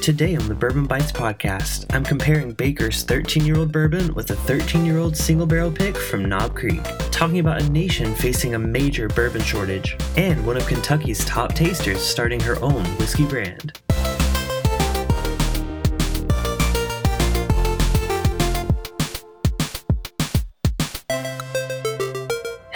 Today on the Bourbon Bites podcast, I'm comparing Baker's 13 year old bourbon with a 13 year old single barrel pick from Knob Creek, talking about a nation facing a major bourbon shortage, and one of Kentucky's top tasters starting her own whiskey brand.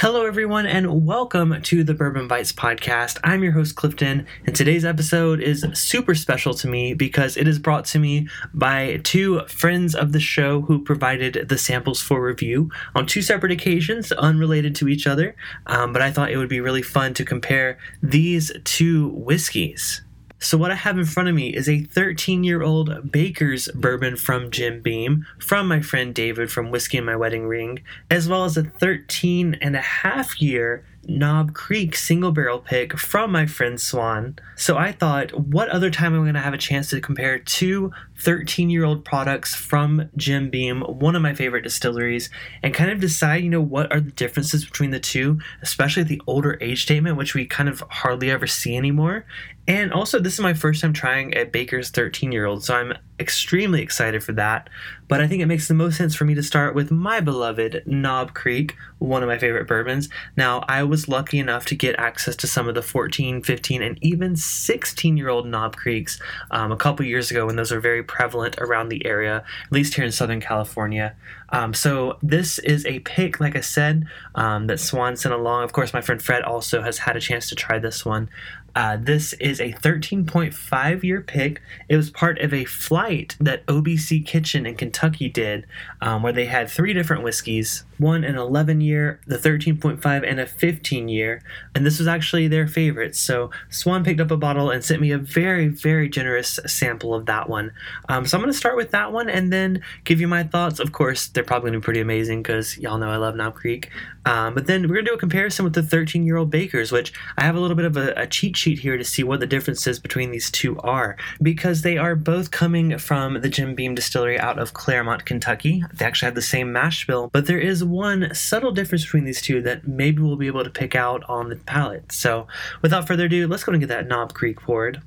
Hello, everyone, and welcome to the Bourbon Bites podcast. I'm your host, Clifton, and today's episode is super special to me because it is brought to me by two friends of the show who provided the samples for review on two separate occasions, unrelated to each other. Um, but I thought it would be really fun to compare these two whiskeys. So, what I have in front of me is a 13 year old Baker's bourbon from Jim Beam, from my friend David from Whiskey in My Wedding Ring, as well as a 13 and a half year Knob Creek single barrel pick from my friend Swan. So I thought, what other time am I going to have a chance to compare two 13 year old products from Jim Beam, one of my favorite distilleries, and kind of decide, you know, what are the differences between the two, especially the older age statement, which we kind of hardly ever see anymore. And also, this is my first time trying a Baker's 13 year old, so I'm extremely excited for that. But I think it makes the most sense for me to start with my beloved Knob Creek, one of my favorite bourbons. Now, I was lucky enough to get access to some of the 14, 15, and even 16 year old Knob Creeks um, a couple years ago when those were very prevalent around the area, at least here in Southern California. Um, so this is a pick, like I said, um, that Swan sent along. Of course, my friend Fred also has had a chance to try this one. Uh, this is a 13.5 year pick. It was part of a flight that OBC Kitchen in Kentucky did, um, where they had three different whiskeys one an 11 year, the 13.5, and a 15 year. And this was actually their favorite. So Swan picked up a bottle and sent me a very, very generous sample of that one. Um, so I'm going to start with that one and then give you my thoughts. Of course, they're probably going to be pretty amazing because y'all know I love Knob Creek. Um, but then we're going to do a comparison with the 13 year old Bakers, which I have a little bit of a, a cheat sheet here to see what the differences between these two are because they are both coming from the Jim Beam distillery out of Clermont, Kentucky. They actually have the same mash bill, but there is one subtle difference between these two that maybe we'll be able to pick out on the palate. So, without further ado, let's go and get that Knob Creek poured.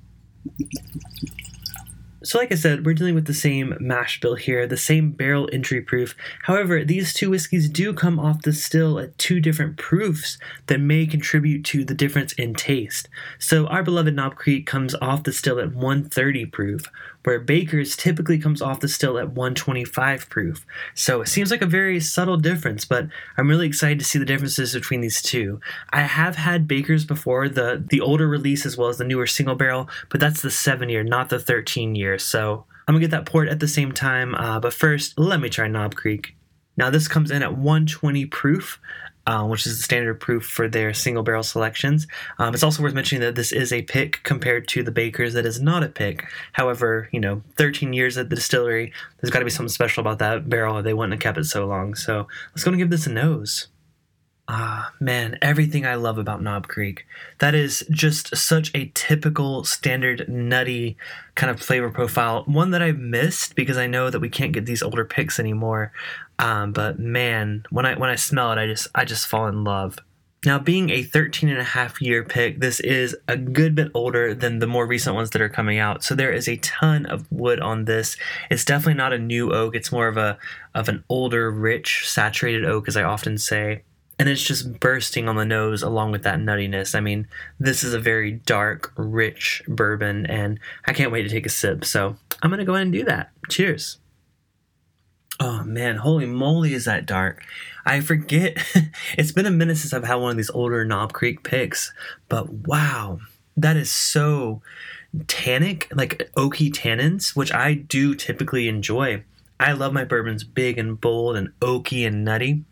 So, like I said, we're dealing with the same mash bill here, the same barrel entry proof. However, these two whiskeys do come off the still at two different proofs that may contribute to the difference in taste. So, our beloved Knob Creek comes off the still at 130 proof, where Baker's typically comes off the still at 125 proof. So it seems like a very subtle difference, but I'm really excited to see the differences between these two. I have had Baker's before, the the older release as well as the newer single barrel, but that's the 7 year, not the 13 year. So I'm gonna get that poured at the same time, uh, but first, let me try Knob Creek. Now, this comes in at 120 proof uh, which is the standard proof for their single barrel selections. Um, it's also worth mentioning that this is a pick compared to the Baker's that is not a pick. However, you know, 13 years at the distillery, there's got to be something special about that barrel. Or they wouldn't have kept it so long. So let's go and give this a nose. Ah, man, everything I love about Knob Creek. That is just such a typical, standard, nutty kind of flavor profile. One that I've missed because I know that we can't get these older picks anymore. Um, but man, when I when I smell it, I just I just fall in love. Now, being a 13 and a half year pick, this is a good bit older than the more recent ones that are coming out. So there is a ton of wood on this. It's definitely not a new oak. It's more of a of an older, rich, saturated oak, as I often say and it's just bursting on the nose along with that nuttiness. I mean, this is a very dark, rich bourbon, and I can't wait to take a sip. So I'm gonna go ahead and do that. Cheers. Oh man, holy moly, is that dark! I forget. it's been a minute since I've had one of these older Knob Creek picks, but wow, that is so tannic, like oaky tannins, which I do typically enjoy. I love my bourbons big and bold and oaky and nutty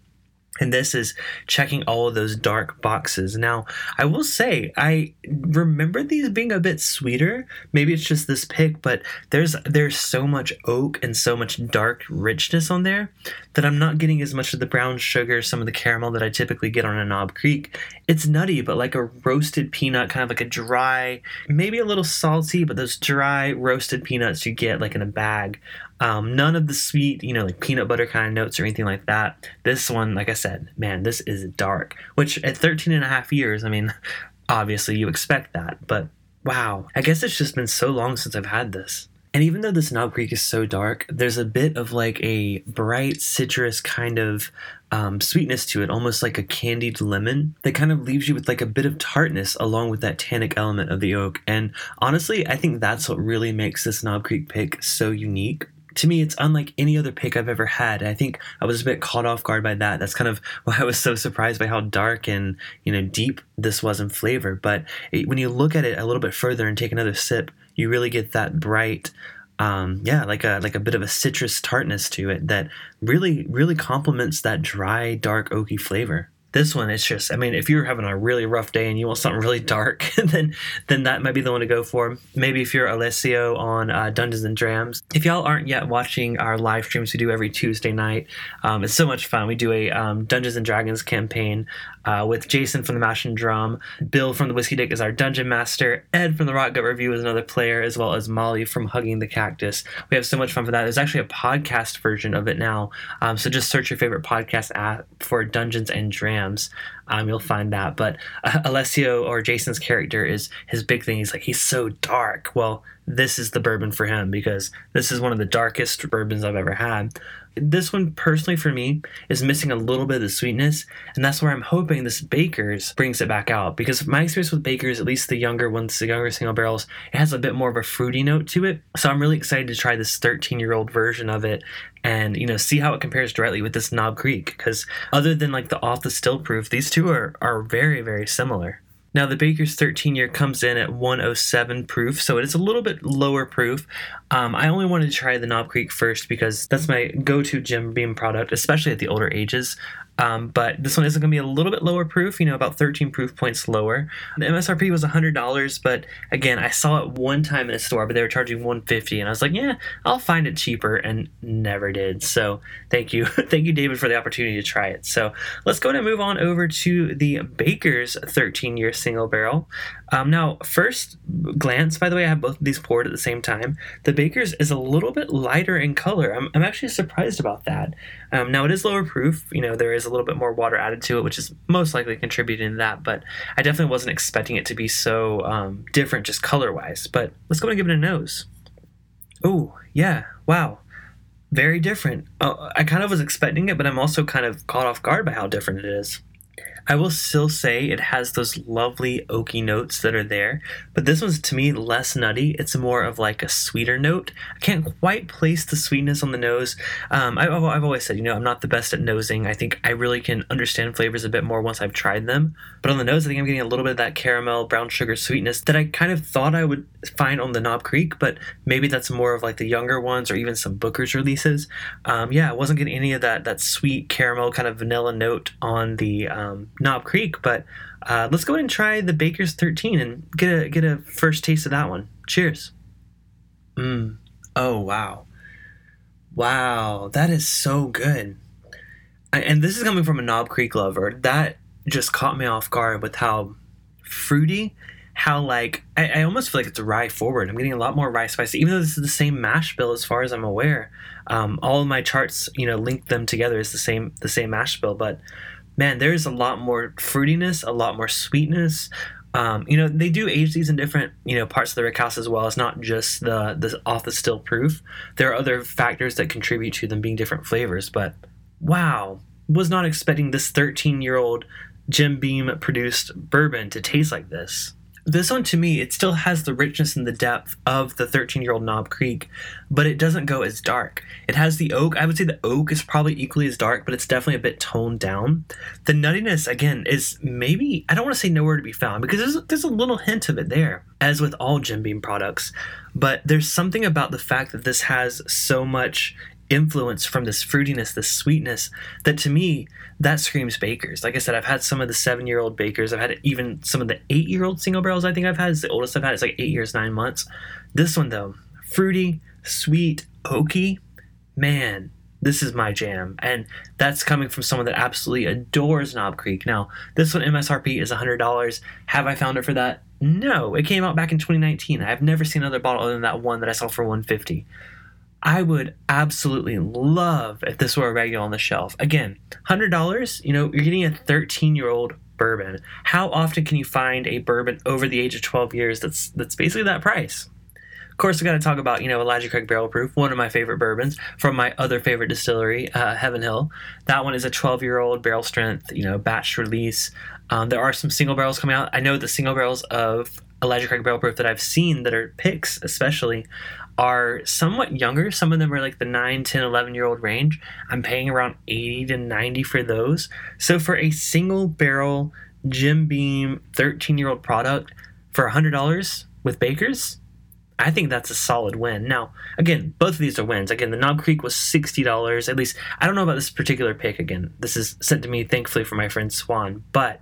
and this is checking all of those dark boxes. Now, I will say I remember these being a bit sweeter. Maybe it's just this pick, but there's there's so much oak and so much dark richness on there that I'm not getting as much of the brown sugar, some of the caramel that I typically get on a Knob Creek. It's nutty, but like a roasted peanut, kind of like a dry, maybe a little salty, but those dry roasted peanuts you get like in a bag. Um, none of the sweet, you know, like peanut butter kind of notes or anything like that. This one, like I said, man, this is dark, which at 13 and a half years, I mean, obviously you expect that, but wow, I guess it's just been so long since I've had this. And even though this Knob Creek is so dark, there's a bit of like a bright citrus kind of um, sweetness to it, almost like a candied lemon that kind of leaves you with like a bit of tartness along with that tannic element of the oak. And honestly, I think that's what really makes this Knob Creek pick so unique to me, it's unlike any other pick I've ever had. I think I was a bit caught off guard by that. That's kind of why I was so surprised by how dark and you know deep this was in flavor. But it, when you look at it a little bit further and take another sip, you really get that bright, um, yeah, like a like a bit of a citrus tartness to it that really really complements that dry, dark oaky flavor this one it's just i mean if you're having a really rough day and you want something really dark then then that might be the one to go for. Maybe if you're alessio on uh, dungeons and drams. If y'all aren't yet watching our live streams we do every tuesday night um, it's so much fun. We do a um, dungeons and dragons campaign uh, with jason from the mash and drum bill from the whiskey dick is our dungeon master ed from the rock gut review is another player as well as molly from hugging the cactus. We have so much fun for that. There's actually a podcast version of it now. Um, so just search your favorite podcast app for dungeons and drams um, you'll find that. But uh, Alessio or Jason's character is his big thing. He's like he's so dark. Well, this is the bourbon for him because this is one of the darkest bourbons I've ever had. This one, personally, for me, is missing a little bit of the sweetness, and that's where I'm hoping this Baker's brings it back out. Because my experience with Baker's, at least the younger ones, the younger single barrels, it has a bit more of a fruity note to it. So I'm really excited to try this 13 year old version of it and you know see how it compares directly with this Knob Creek because other than like the off the still proof, these two are are very very similar. Now the Baker's 13 year comes in at 107 proof, so it is a little bit lower proof. Um, I only wanted to try the Knob Creek first because that's my go-to Jim Beam product, especially at the older ages. Um, but this one is going to be a little bit lower proof, you know, about 13 proof points lower. The MSRP was $100, but again, I saw it one time in a store, but they were charging 150 and I was like, yeah, I'll find it cheaper and never did. So thank you. thank you, David, for the opportunity to try it. So let's go and move on over to the Baker's 13 year single barrel. Um, now, first glance, by the way, I have both of these poured at the same time. The Baker's is a little bit lighter in color. I'm, I'm actually surprised about that. Um, now, it is lower proof. You know, there is a little bit more water added to it, which is most likely contributing to that, but I definitely wasn't expecting it to be so um, different just color wise. But let's go and give it a nose. Oh, yeah. Wow. Very different. Uh, I kind of was expecting it, but I'm also kind of caught off guard by how different it is. I will still say it has those lovely oaky notes that are there, but this one's to me less nutty. It's more of like a sweeter note. I can't quite place the sweetness on the nose. Um, I, have always said, you know, I'm not the best at nosing. I think I really can understand flavors a bit more once I've tried them. But on the nose, I think I'm getting a little bit of that caramel, brown sugar sweetness that I kind of thought I would find on the Knob Creek, but maybe that's more of like the younger ones or even some Booker's releases. Um, yeah, I wasn't getting any of that that sweet caramel kind of vanilla note on the um, Knob Creek, but uh, let's go ahead and try the Baker's 13 and get a get a first taste of that one. Cheers. Mmm. Oh wow. Wow, that is so good. I, and this is coming from a Knob Creek lover. That just caught me off guard with how fruity, how like I, I almost feel like it's rye forward. I'm getting a lot more rye spice, even though this is the same mash bill as far as I'm aware. Um, all of my charts, you know, link them together as the same the same mash bill, but man, there's a lot more fruitiness, a lot more sweetness. Um, you know, they do age these in different, you know, parts of the rick house as well. It's not just the the off the still proof. There are other factors that contribute to them being different flavors. But wow, was not expecting this 13 year old Jim Beam produced bourbon to taste like this this one to me it still has the richness and the depth of the 13 year old knob creek but it doesn't go as dark. It has the oak. I would say the oak is probably equally as dark but it's definitely a bit toned down. The nuttiness again is maybe i don't want to say nowhere to be found because there's, there's a little hint of it there as with all jim beam products but there's something about the fact that this has so much influence from this fruitiness, this sweetness, that to me, that screams Bakers. Like I said, I've had some of the seven year old Bakers. I've had even some of the eight year old single barrels I think I've had. The oldest I've had. It's like eight years, nine months. This one, though, fruity, sweet, oaky, man, this is my jam. And that's coming from someone that absolutely adores Knob Creek. Now, this one MSRP is $100. Have I found it for that? No, it came out back in 2019. I've never seen another bottle other than that one that I saw for 150. I would absolutely love if this were a regular on the shelf. Again, $100, you know, you're getting a 13 year old bourbon. How often can you find a bourbon over the age of 12 years that's that's basically that price? Of course, we got to talk about, you know, Elijah Craig Barrel Proof, one of my favorite bourbons from my other favorite distillery, uh, Heaven Hill. That one is a 12 year old barrel strength, you know, batch release. Um, there are some single barrels coming out. I know the single barrels of Elijah Craig Barrel Proof that I've seen that are picks, especially, are somewhat younger. Some of them are like the 9, 10, 11 year old range. I'm paying around 80 to 90 for those. So for a single barrel Jim Beam 13 year old product for $100 with Bakers, I think that's a solid win. Now, again, both of these are wins. Again, the Knob Creek was $60. At least, I don't know about this particular pick. Again, this is sent to me, thankfully, from my friend Swan. But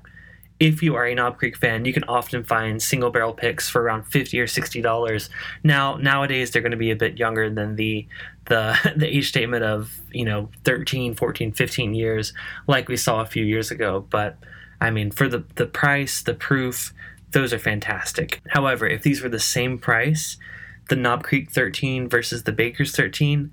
if you are a Knob Creek fan, you can often find single barrel picks for around fifty or sixty dollars. Now nowadays they're going to be a bit younger than the the the age statement of you know 13, 14, 15 years like we saw a few years ago. But I mean for the the price, the proof, those are fantastic. However, if these were the same price, the Knob Creek 13 versus the Baker's 13,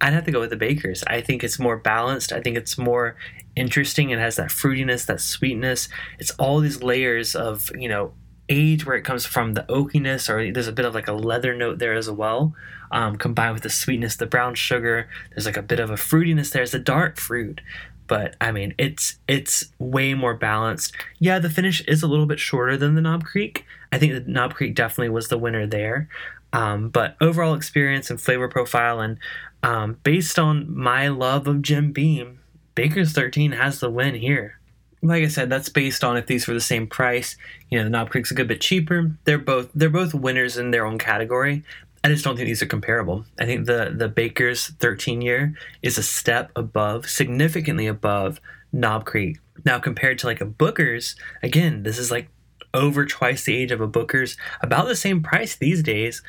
I'd have to go with the Baker's. I think it's more balanced. I think it's more interesting. It has that fruitiness, that sweetness. It's all these layers of, you know, age where it comes from the oakiness, or there's a bit of like a leather note there as well, um, combined with the sweetness, the brown sugar. There's like a bit of a fruitiness there. It's a dark fruit. But I mean, it's it's way more balanced. Yeah, the finish is a little bit shorter than the Knob Creek. I think the Knob Creek definitely was the winner there. Um, but overall experience and flavor profile, and um, based on my love of Jim Beam, Baker's 13 has the win here. Like I said, that's based on if these were the same price. You know, the Knob Creek's a good bit cheaper. They're both they're both winners in their own category. I just don't think these are comparable. I think the the Baker's 13 year is a step above, significantly above Knob Creek. Now compared to like a Booker's, again, this is like over twice the age of a Booker's, about the same price these days.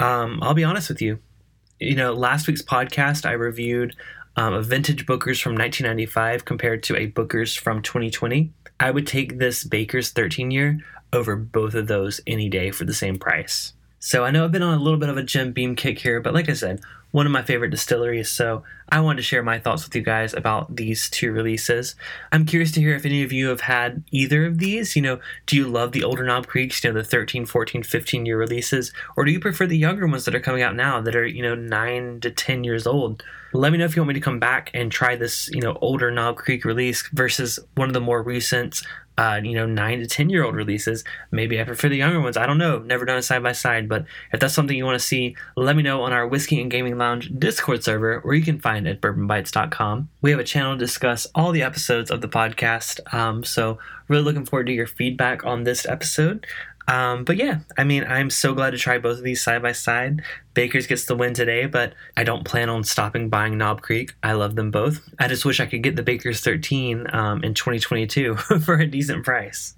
Um, I'll be honest with you. You know, last week's podcast, I reviewed um, a vintage Booker's from 1995 compared to a Booker's from 2020. I would take this Baker's 13 year over both of those any day for the same price. So I know I've been on a little bit of a Jim Beam kick here, but like I said, one of my favorite distilleries, so I wanted to share my thoughts with you guys about these two releases. I'm curious to hear if any of you have had either of these. You know, do you love the older Knob Creeks, you know, the 13, 14, 15 year releases, or do you prefer the younger ones that are coming out now that are, you know, 9 to 10 years old? Let me know if you want me to come back and try this, you know, older Knob Creek release versus one of the more recent uh, you know, nine to 10 year old releases. Maybe I prefer the younger ones. I don't know. Never done a side by side. But if that's something you want to see, let me know on our Whiskey and Gaming Lounge Discord server, where you can find at bourbonbites.com. We have a channel to discuss all the episodes of the podcast. Um, so, really looking forward to your feedback on this episode. Um, but yeah, I mean, I'm so glad to try both of these side by side. Baker's gets the win today, but I don't plan on stopping buying Knob Creek. I love them both. I just wish I could get the Baker's 13 um, in 2022 for a decent price.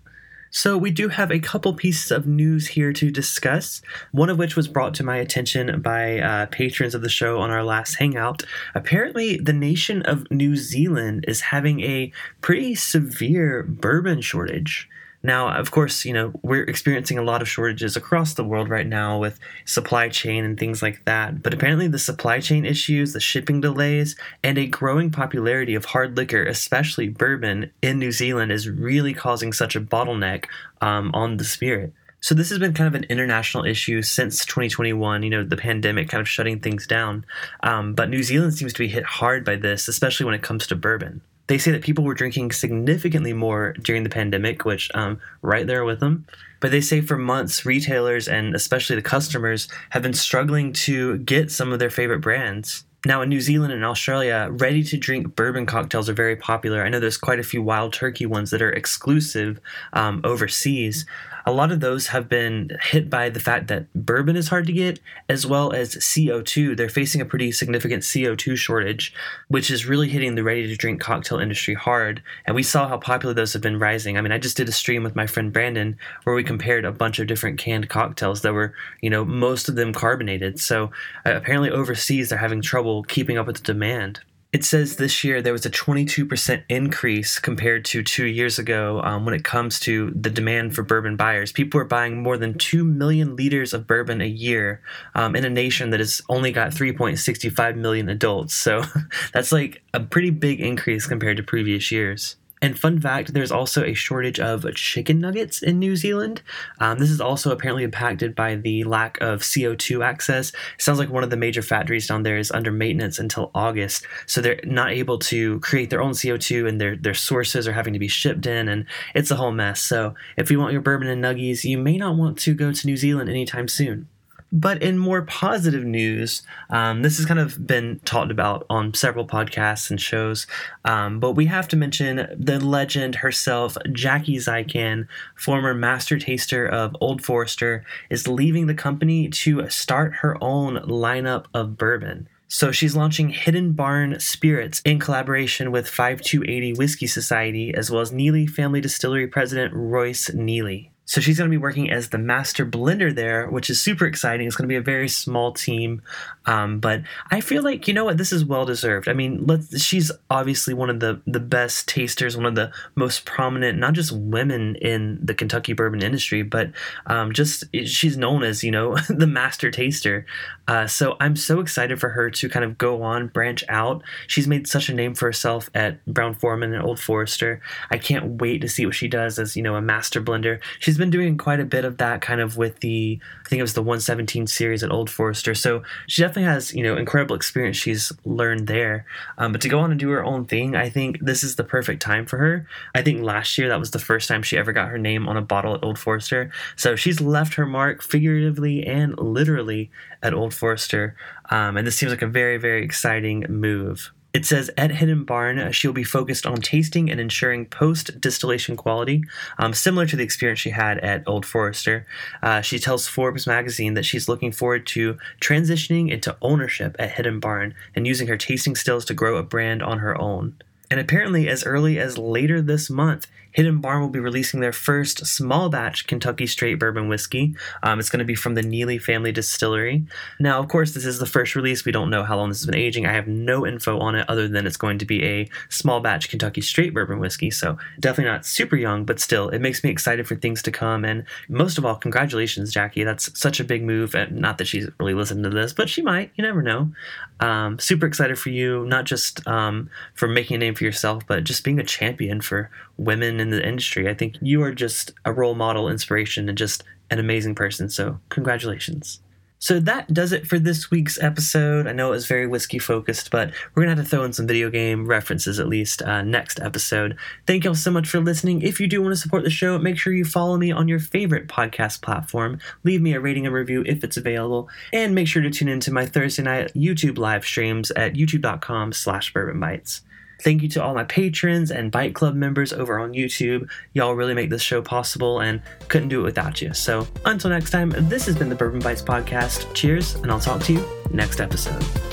So, we do have a couple pieces of news here to discuss, one of which was brought to my attention by uh, patrons of the show on our last hangout. Apparently, the nation of New Zealand is having a pretty severe bourbon shortage. Now, of course, you know, we're experiencing a lot of shortages across the world right now with supply chain and things like that. But apparently, the supply chain issues, the shipping delays, and a growing popularity of hard liquor, especially bourbon, in New Zealand is really causing such a bottleneck um, on the spirit. So this has been kind of an international issue since 2021. You know, the pandemic kind of shutting things down. Um, but New Zealand seems to be hit hard by this, especially when it comes to bourbon they say that people were drinking significantly more during the pandemic, which um, right there with them. But they say for months, retailers and especially the customers have been struggling to get some of their favorite brands. Now, in New Zealand and Australia, ready to drink bourbon cocktails are very popular. I know there's quite a few wild turkey ones that are exclusive um, overseas a lot of those have been hit by the fact that bourbon is hard to get, as well as CO2. They're facing a pretty significant CO2 shortage, which is really hitting the ready to drink cocktail industry hard. And we saw how popular those have been rising. I mean, I just did a stream with my friend Brandon where we compared a bunch of different canned cocktails that were, you know, most of them carbonated. So uh, apparently overseas they're having trouble keeping up with the demand. It says this year there was a 22% increase compared to two years ago um, when it comes to the demand for bourbon buyers. People are buying more than 2 million liters of bourbon a year um, in a nation that has only got 3.65 million adults. So that's like a pretty big increase compared to previous years. And fun fact there's also a shortage of chicken nuggets in New Zealand. Um, this is also apparently impacted by the lack of CO2 access. It sounds like one of the major factories down there is under maintenance until August. So they're not able to create their own CO2 and their, their sources are having to be shipped in, and it's a whole mess. So if you want your bourbon and nuggies, you may not want to go to New Zealand anytime soon. But in more positive news, um, this has kind of been talked about on several podcasts and shows. Um, but we have to mention the legend herself, Jackie Zykan, former master taster of Old Forester, is leaving the company to start her own lineup of bourbon. So she's launching Hidden Barn Spirits in collaboration with 5280 Whiskey Society, as well as Neeley Family Distillery President Royce Neeley. So she's going to be working as the master blender there, which is super exciting. It's going to be a very small team, um, but I feel like you know what this is well deserved. I mean, let's, she's obviously one of the the best tasters, one of the most prominent, not just women in the Kentucky bourbon industry, but um, just she's known as you know the master taster. Uh, so I'm so excited for her to kind of go on, branch out. She's made such a name for herself at Brown Forman and Old Forester. I can't wait to see what she does as you know a master blender. She's she's been doing quite a bit of that kind of with the I think it was the 117 series at Old Forester. So she definitely has you know incredible experience she's learned there. Um, but to go on and do her own thing, I think this is the perfect time for her. I think last year that was the first time she ever got her name on a bottle at Old Forester. So she's left her mark figuratively and literally at Old Forester. Um, and this seems like a very very exciting move. It says at Hidden Barn, uh, she'll be focused on tasting and ensuring post distillation quality, um, similar to the experience she had at Old Forester. Uh, she tells Forbes magazine that she's looking forward to transitioning into ownership at Hidden Barn and using her tasting stills to grow a brand on her own. And apparently, as early as later this month, Hidden Barn will be releasing their first small batch Kentucky straight bourbon whiskey. Um, it's going to be from the Neeley family distillery. Now, of course, this is the first release. We don't know how long this has been aging. I have no info on it other than it's going to be a small batch Kentucky straight bourbon whiskey. So definitely not super young, but still, it makes me excited for things to come. And most of all, congratulations, Jackie. That's such a big move. And not that she's really listened to this, but she might. You never know. Um, super excited for you, not just um, for making a name for yourself, but just being a champion for women in the industry. I think you are just a role model, inspiration, and just an amazing person. So, congratulations. So that does it for this week's episode. I know it was very whiskey focused, but we're gonna have to throw in some video game references at least uh, next episode. Thank y'all so much for listening. If you do want to support the show, make sure you follow me on your favorite podcast platform. Leave me a rating and review if it's available, and make sure to tune into my Thursday night YouTube live streams at youtube.com/slash bourbon bites. Thank you to all my patrons and Bite Club members over on YouTube. Y'all really make this show possible and couldn't do it without you. So until next time, this has been the Bourbon Bites Podcast. Cheers, and I'll talk to you next episode.